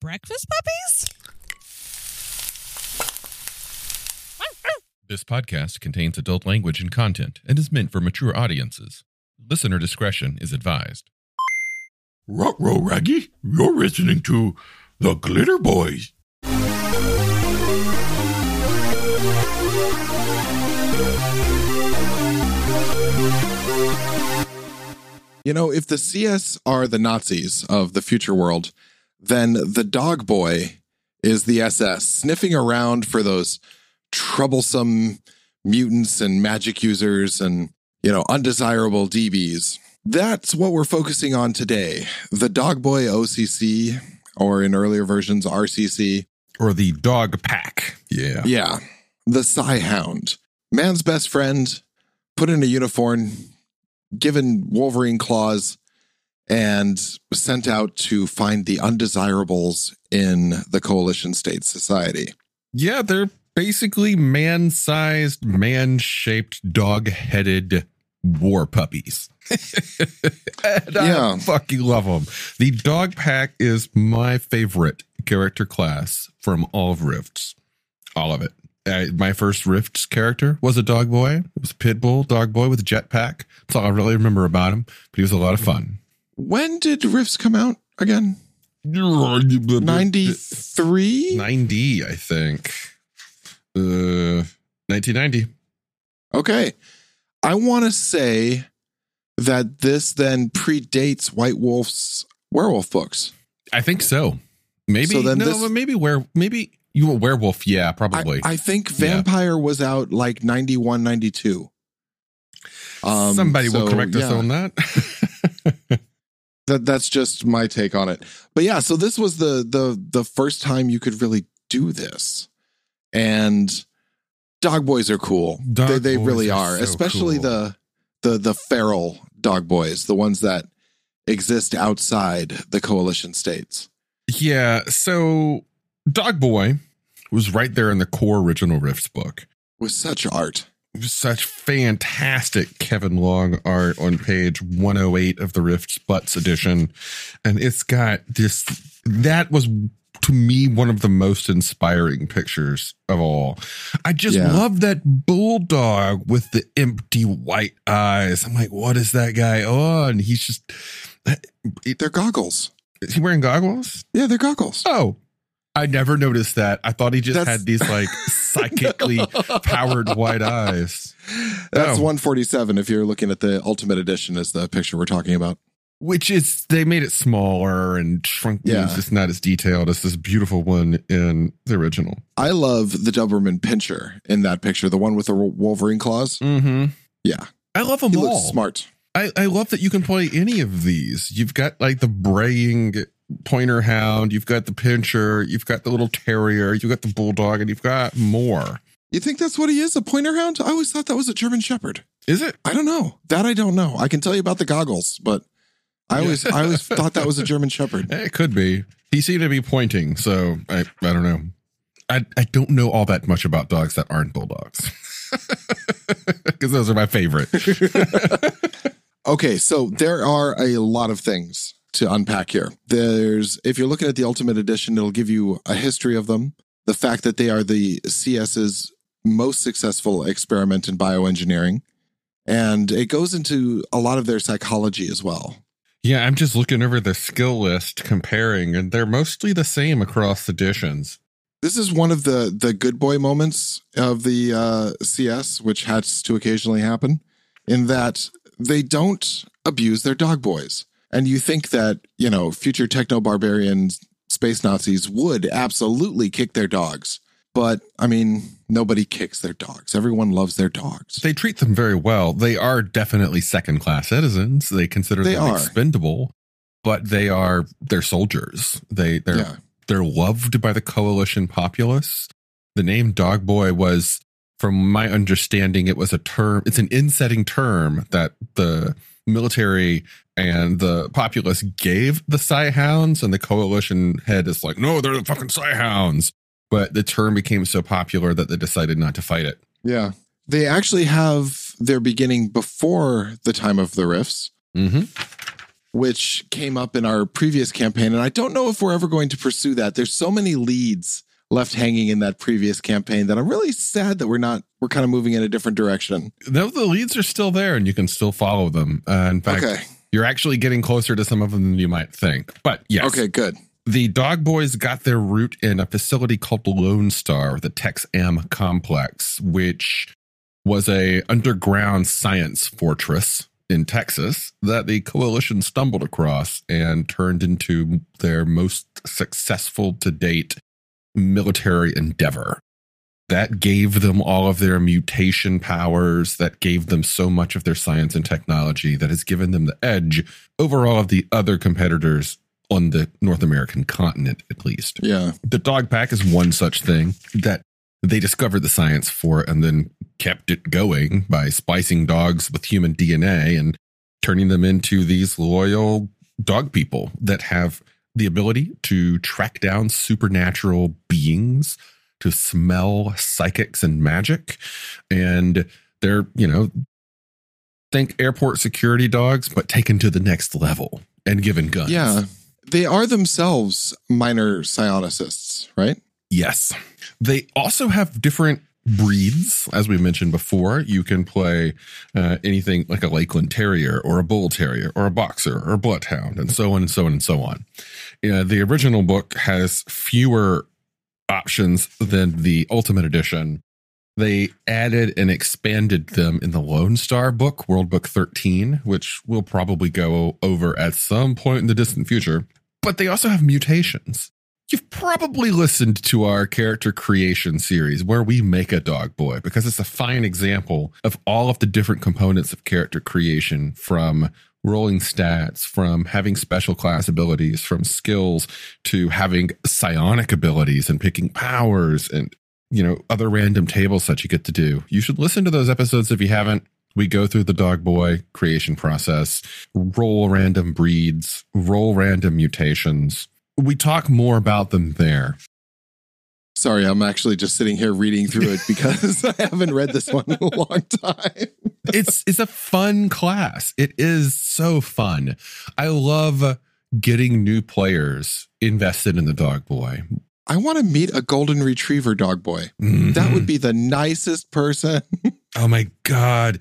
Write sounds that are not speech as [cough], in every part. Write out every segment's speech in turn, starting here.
breakfast puppies? This podcast contains adult language and content and is meant for mature audiences. Listener discretion is advised. Ruh-roh, Raggy. You're listening to the Glitter Boys. You know, if the CS are the Nazis of the future world, then the dog boy is the SS, sniffing around for those troublesome mutants and magic users and, you know, undesirable DBs. That's what we're focusing on today. The dog boy OCC, or in earlier versions, RCC. Or the dog pack. Yeah. Yeah. The Psi-Hound. Man's best friend, put in a uniform, given Wolverine claws, and sent out to find the undesirables in the coalition state society. Yeah, they're basically man sized, man shaped, dog headed war puppies. [laughs] and Yeah. I fucking love them. The dog pack is my favorite character class from all of Rifts. All of it. My first Rifts character was a dog boy. It was a pit bull dog boy with a jetpack. That's all I really remember about him. But he was a lot of fun. When did Rifts come out again? 93? 90, I think. Uh, 1990. Okay. I want to say that this then predates White Wolf's werewolf books. I think so. Maybe So then no, this- but maybe where maybe you a werewolf. Yeah, probably. I think Yeah. Vampire was out like 91, 92. Um, Somebody will correct us yeah. on that. [laughs] that that's just my take on it. But yeah, so this was the the the first time you could really do this, and dog boys are cool. Dog they they really are are, so especially cool. the the the feral dog boys, the ones that exist outside the coalition states. yeah. So Dog Boy was right there in the core original Rifts book. With such art, such fantastic Kevin Long art on page 108 of the Rifts Butts edition. And it's got this, that was to me one of the most inspiring pictures of all. I just Yeah. love that bulldog with the empty white eyes. I'm like, what is that guy on? He's just, they're goggles. is he wearing goggles? Yeah, they're goggles. Oh, I never noticed that. I thought he just That's- had these like [laughs] psychically powered white eyes. That's Oh. 147. If you're looking at the Ultimate Edition, is the picture we're talking about. which is they made it smaller and shrunk Yeah. it's just not as detailed as this beautiful one in the original I love the Doberman Pinscher in that picture, the one with the Wolverine claws. mm-hmm Yeah, i love them he all looks smart. I, I love that you can play any of these you've got like the braying pointer hound you've got the Pinscher you've got the little terrier you've got the bulldog and you've got more You think that's what he is? A pointer hound? I always thought that was a German Shepherd. is it I don't know. That I don't know. I can tell you about the goggles, but I always I always [laughs] thought that was a German Shepherd. it could be he seemed to be pointing so i i don't know i i don't know all that much about dogs that aren't bulldogs [laughs] because those are my favorite [laughs] Okay, so there are a lot of things to unpack here. There's if you're looking at the Ultimate Edition, it'll give you a history of them, the fact that they are the CS's most successful experiment in bioengineering, and it goes into a lot of their psychology as well. Yeah, I'm just looking over the skill list comparing, and they're mostly the same across editions. This is one of the the good boy moments of the uh, CS, which has to occasionally happen, in that they don't abuse their dog boys. And you think that you know future techno barbarians, space Nazis would absolutely kick their dogs, but I mean nobody kicks their dogs. Everyone loves their dogs. They treat them very well. They are definitely second class citizens. They consider They them are. expendable, but they are they're soldiers. They they're yeah, they're loved by the coalition populace. The name Dog Boy was, from my understanding, it was a term. It's an insetting term that the military and the populace gave the Psi-Hounds, and the coalition head is like, no, they're the fucking Psi-Hounds. But the term became so popular that they decided not to fight it. yeah. They actually have their beginning before the time of the rifts. Mm-hmm. which came up in our previous campaign. And I don't know if we're ever going to pursue that. There's so many leads left hanging in that previous campaign that I'm really sad that we're not, we're kind of moving in a different direction. No, the leads are still there and you can still follow them. Uh, in fact, Okay. you're actually getting closer to some of them than you might think. But yes. Okay, good. The Dog Boys got their root in a facility called Lone Star, the Tex M complex, which was a underground science fortress in Texas that the coalition stumbled across and turned into their most successful to date military endeavor. That gave them all of their mutation powers, that gave them so much of their science and technology, that has given them the edge over all of the other competitors on the North American continent, at least. Yeah. The dog pack is one such thing that they discovered the science for and then kept it going by splicing dogs with human DNA and turning them into these loyal dog people that have the ability to track down supernatural beings, to smell psychics and magic. And they're, you know, think airport security dogs, but taken to the next level and given guns. Yeah. They are themselves minor psionicists, right? Yes. They also have different breeds, as we mentioned before. You can play uh, anything like a Lakeland Terrier or a Bull Terrier or a Boxer or a Bloodhound and so on and so on and so on. Uh, the original book has fewer options than the Ultimate Edition. They added and expanded them in the Lone Star book, World Book 13, which we'll probably go over at some point in the distant future. But they also have mutations. You've probably listened to our character creation series where we make a dog boy because it's a fine example of all of the different components of character creation from rolling stats, from having special class abilities, from skills to having psionic abilities and picking powers and, you know, other random tables that you get to do. You should listen to those episodes if you haven't. We go through the dog boy creation process, roll random breeds, roll random mutations we talk more about them there. Sorry, I'm actually just sitting here reading through it because I haven't read this one in a long time. it's it's a fun class. It is so fun. I love getting new players invested in the dog boy. I want to meet a golden retriever dog boy. Mhm. That would be the nicest person. Oh my god.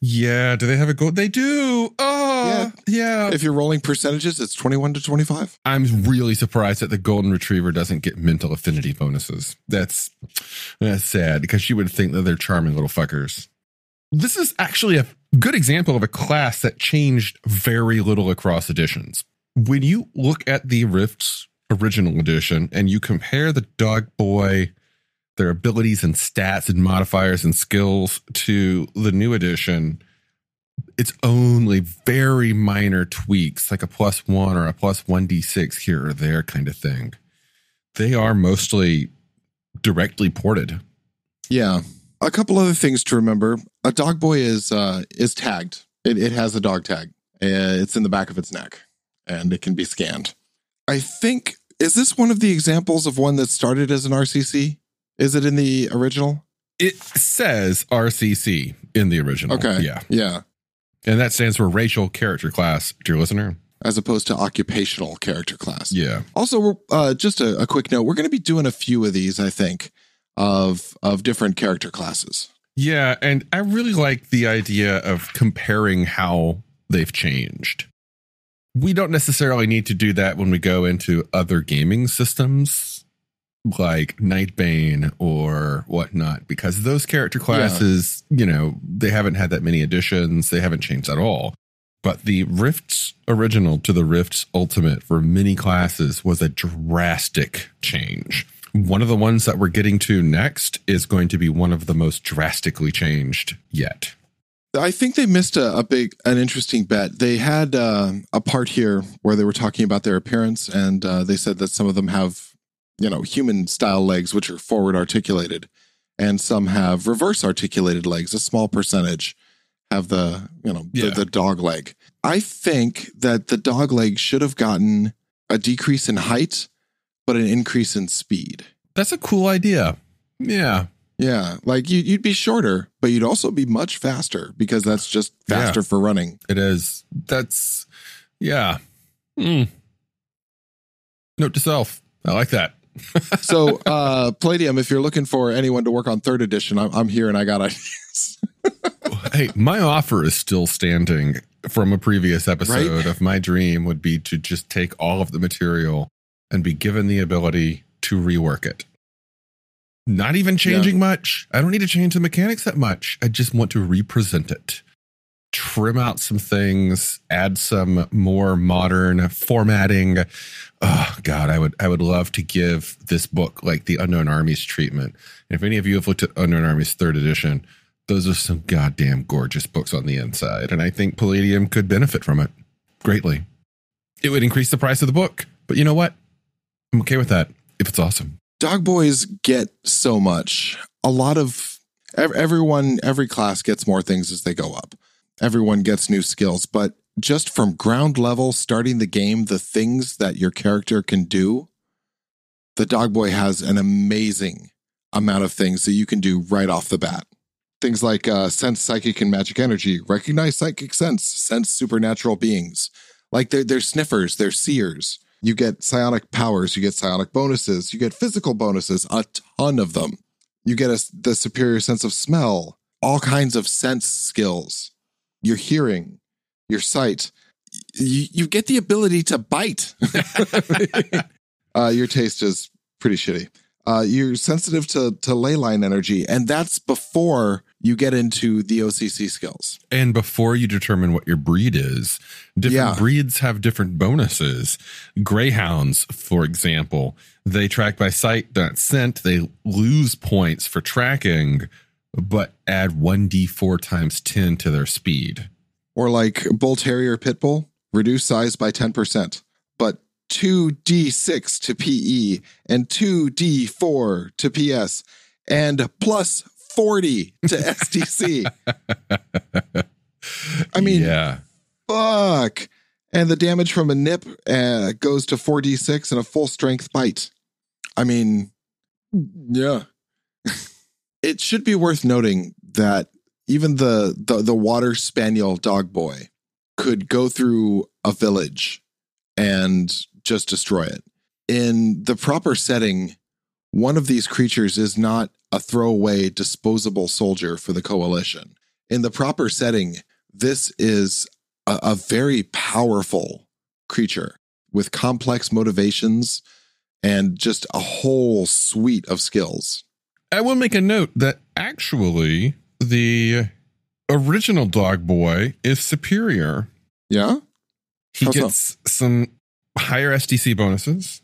Yeah, do they have a goal? They do. Oh, yeah. if you're rolling percentages, it's 21 to 25. I'm really surprised that the golden retriever doesn't get mental affinity bonuses. That's that's sad because you would think that they're charming little fuckers. This is actually a good example of a class that changed very little across editions. When you look at the Rift's original edition and you compare the dog boy their abilities and stats and modifiers and skills to the new edition, it's only very minor tweaks, like a plus one or a plus 1d6 here or there kind of thing. They are mostly directly ported. Yeah. A couple other things to remember. A dog boy is uh, is tagged. It, it has a dog tag. Uh, It's in the back of its neck and it can be scanned. I think, is this one of the examples of one that started as an RCC? Is it in the original? It says RCC in the original. Okay. Yeah. Yeah. And that stands for racial character class, dear listener. As opposed to occupational character class. Yeah. Also, uh, just a, a quick note: we're going to be doing a few of these, I think, of of different character classes. Yeah. And I really like the idea of comparing how they've changed. We don't necessarily need to do that when we go into other gaming systems like Nightbane or whatnot, because those character classes, you know, they haven't had that many additions. They haven't changed at all. But the Rift's original to the Rift's ultimate for many classes was a drastic change. One of the ones that we're getting to next is going to be one of the most drastically changed yet. I think they missed a, a big, an interesting bet. They had uh, a part here where they were talking about their appearance, and uh, they said that some of them have, you know, human style legs, which are forward articulated, and some have reverse articulated legs. A small percentage have the, you know, Yeah. the, the dog leg. I think that the dog leg should have gotten a decrease in height, but an increase in speed. That's a cool idea. Yeah. Yeah, like you, you'd be shorter, but you'd also be much faster because that's just faster for running. It is. That's Yeah. Mm. Note to self. I like that. So, uh, Palladium, if you're looking for anyone to work on third edition, I'm, I'm here and I got ideas. [laughs] hey, my offer is still standing from a previous episode Right? of my dream would be to just take all of the material and be given the ability to rework it. Not even changing much. I don't need to change the mechanics that much. I just want to represent it. Trim out some things, add some more modern formatting. Oh God, I would I would love to give this book like the Unknown Armies treatment. If any of you have looked at Unknown Armies third edition, those are some goddamn gorgeous books on the inside. And I think Palladium could benefit from it greatly. It would increase the price of the book. But you know what? I'm okay with that if it's awesome. Dog boys get so much. A lot of everyone, every class gets more things as they go up. Everyone gets new skills, but just from ground level, starting the game, the things that your character can do, the dog boy has an amazing amount of things that you can do right off the bat. Things like uh, sense psychic and magic energy, recognize psychic sense, sense supernatural beings. Like they're, they're sniffers, they're seers. You get psionic powers, you get psionic bonuses, you get physical bonuses, a ton of them. You get a, the superior sense of smell, all kinds of sense skills, your hearing, your sight. You, you get the ability to bite. [laughs] uh, your taste is pretty shitty. Uh, you're sensitive to, to ley line energy, and that's before you get into the OCC skills. And before you determine what your breed is, different Yeah. breeds have different bonuses. Greyhounds, for example, they track by sight, not scent. They lose points for tracking, but add 1d4 times 10 to their speed. Or like Bull Terrier Pit Bull, reduce size by 10%, but 2d6 to PE and 2d4 to PS and plus 40 to [laughs] SDC. I mean, yeah. fuck. And the damage from a nip uh, goes to 4d6 and a full strength bite. I mean, yeah. It should be worth noting that even the, the the water spaniel dog boy could go through a village and just destroy it. In the proper setting, one of these creatures is not a throwaway disposable soldier for the coalition. In the proper setting, this is a, a very powerful creature with complex motivations and just a whole suite of skills. I will make a note that actually the original dog boy is superior. Yeah? He How so? gets some higher SDC bonuses.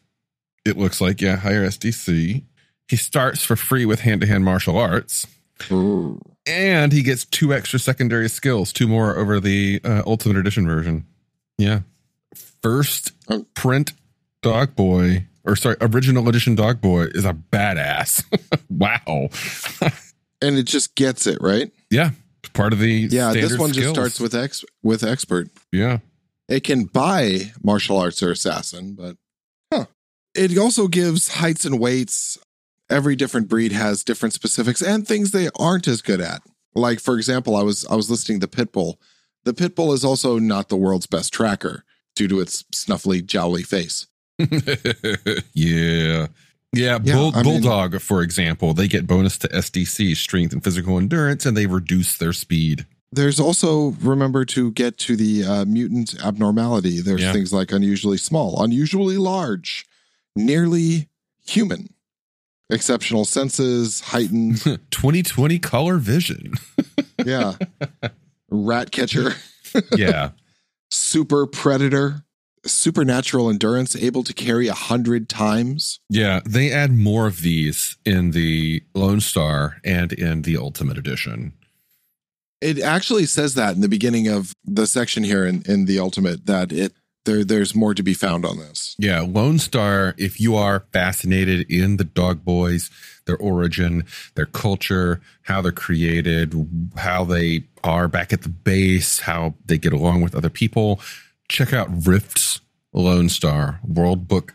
It looks like, yeah, higher SDC. He starts for free with hand to hand martial arts, and he gets two extra secondary skills, two more over the uh, Ultimate Edition version. Yeah. First Oh. print Dog Boy, or sorry, original edition Dog Boy is a badass. [laughs] wow. And it just gets it, right? yeah. Part of the Yeah, this one just starts with ex with expert. yeah. It can buy martial arts or assassin, but huh. It also gives heights and weights. Every different breed has different specifics and things they aren't as good at. Like for example, I was I was listing the pit bull. The pit bull is also not the world's best tracker due to its snuffly, jowly face. [laughs] yeah. Yeah, Yeah, bull, I mean- bulldog, for example, they get bonus to SDC, strength and physical endurance, and they reduce their speed. There's also remember to get to the uh, mutant abnormality. There's Yeah. things like unusually small, unusually large, nearly human, exceptional senses, heightened. [laughs] 2020 color vision. yeah, [laughs] rat catcher, yeah. super predator, supernatural endurance, able to carry a hundred times. Yeah. They add more of these in the Lone Star and in the Ultimate Edition. It actually says that in the beginning of the section here in, in the ultimate that it there there's more to be found on this. Yeah, Lone Star, if you are fascinated in the Dog Boys, their origin, their culture, how they're created, how they are back at the base, how they get along with other people, check out Rift's Lone Star World Book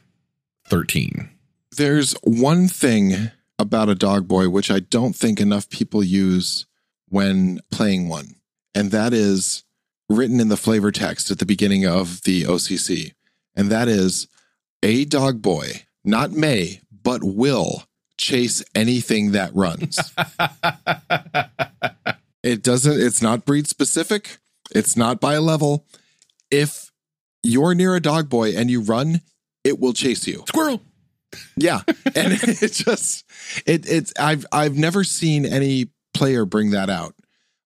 13. There's one thing about a dog boy which I don't think enough people use when playing one, and that is written in the flavor text at the beginning of the OCC, and that is a dog boy, not may, but will chase anything that runs. [laughs] it doesn't, it's not breed specific, it's not by level. If you're near a dog boy and you run, it will chase you. Squirrel. Yeah. [laughs] And it just it it's I've I've never seen any player bring that out.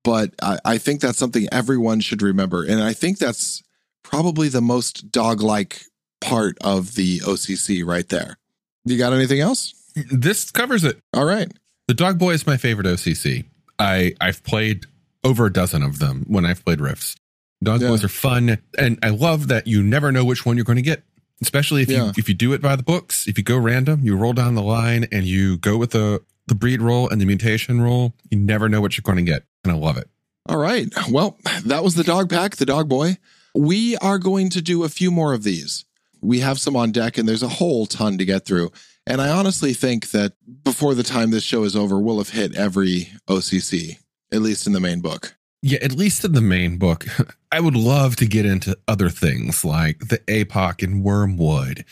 But I, I think that's something everyone should remember. And I think that's probably the most dog-like part of the OCC right there. You got anything else? This covers it. All right. The Dog Boy is my favorite OCC. I I've played over a dozen of them when I've played Rifts. Dog Yeah. Boys are fun, and I love that you never know which one you're going to get. Especially if Yeah. you if you do it by the books, if you go random, you roll down the line and you go with the the breed roll and the mutation roll, you never know what you're going to get, and I love it. All right. Well, that was the dog pack, the dog boy. We are going to do a few more of these. We have some on deck, and there's a whole ton to get through. And I honestly think that before the time this show is over, we'll have hit every OCC, at least in the main book. Yeah, at least in the main book, [laughs] I would love to get into other things like the Apok in Wormwood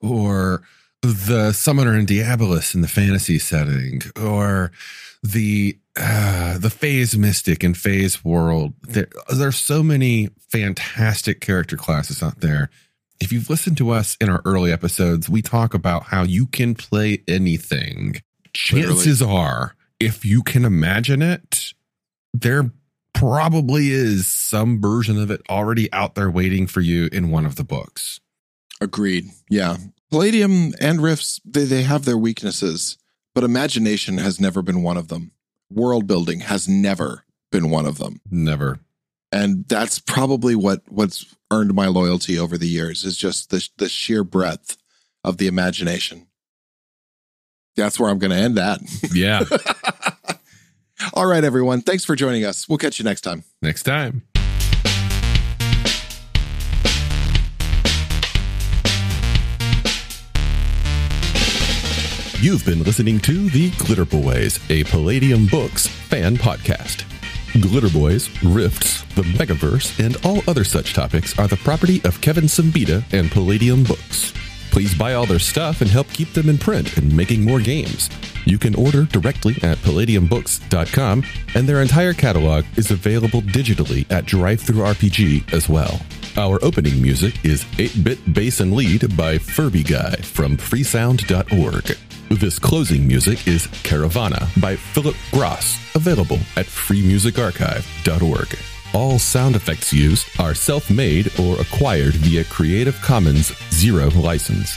or the Summoner and Diabolus in the fantasy setting or the uh, the Phase Mystic and Phase World. There, there's so many fantastic character classes out there. If you've listened to us in our early episodes, we talk about how you can play anything. Chances are, if you can imagine it, there probably is some version of it already out there waiting for you in one of the books. Agreed. Yeah. Palladium and Rifts, they, they have their weaknesses, but imagination has never been one of them. World building has never been one of them. Never. And that's probably what, what's earned my loyalty over the years is just the, the sheer breadth of the imagination. That's where I'm going to end that. Yeah. [laughs] All right, everyone. Thanks for joining us. We'll catch you next time. Next time. You've been listening to The Glitter Boys, a Palladium Books fan podcast. Glitter Boys, Rifts, the Megaverse, and all other such topics are the property of Kevin Siembieda and Palladium Books. Please buy all their stuff and help keep them in print and making more games. You can order directly at palladiumbooks.com, and their entire catalog is available digitally at DriveThruRPG as well. Our opening music is 8-Bit Bass and Lead by Furbyguy from freesound.org. This closing music is Caravana by Phillip Gross, available at freemusicarchive.org. All sound effects used are self-made or acquired via Creative Commons Zero license.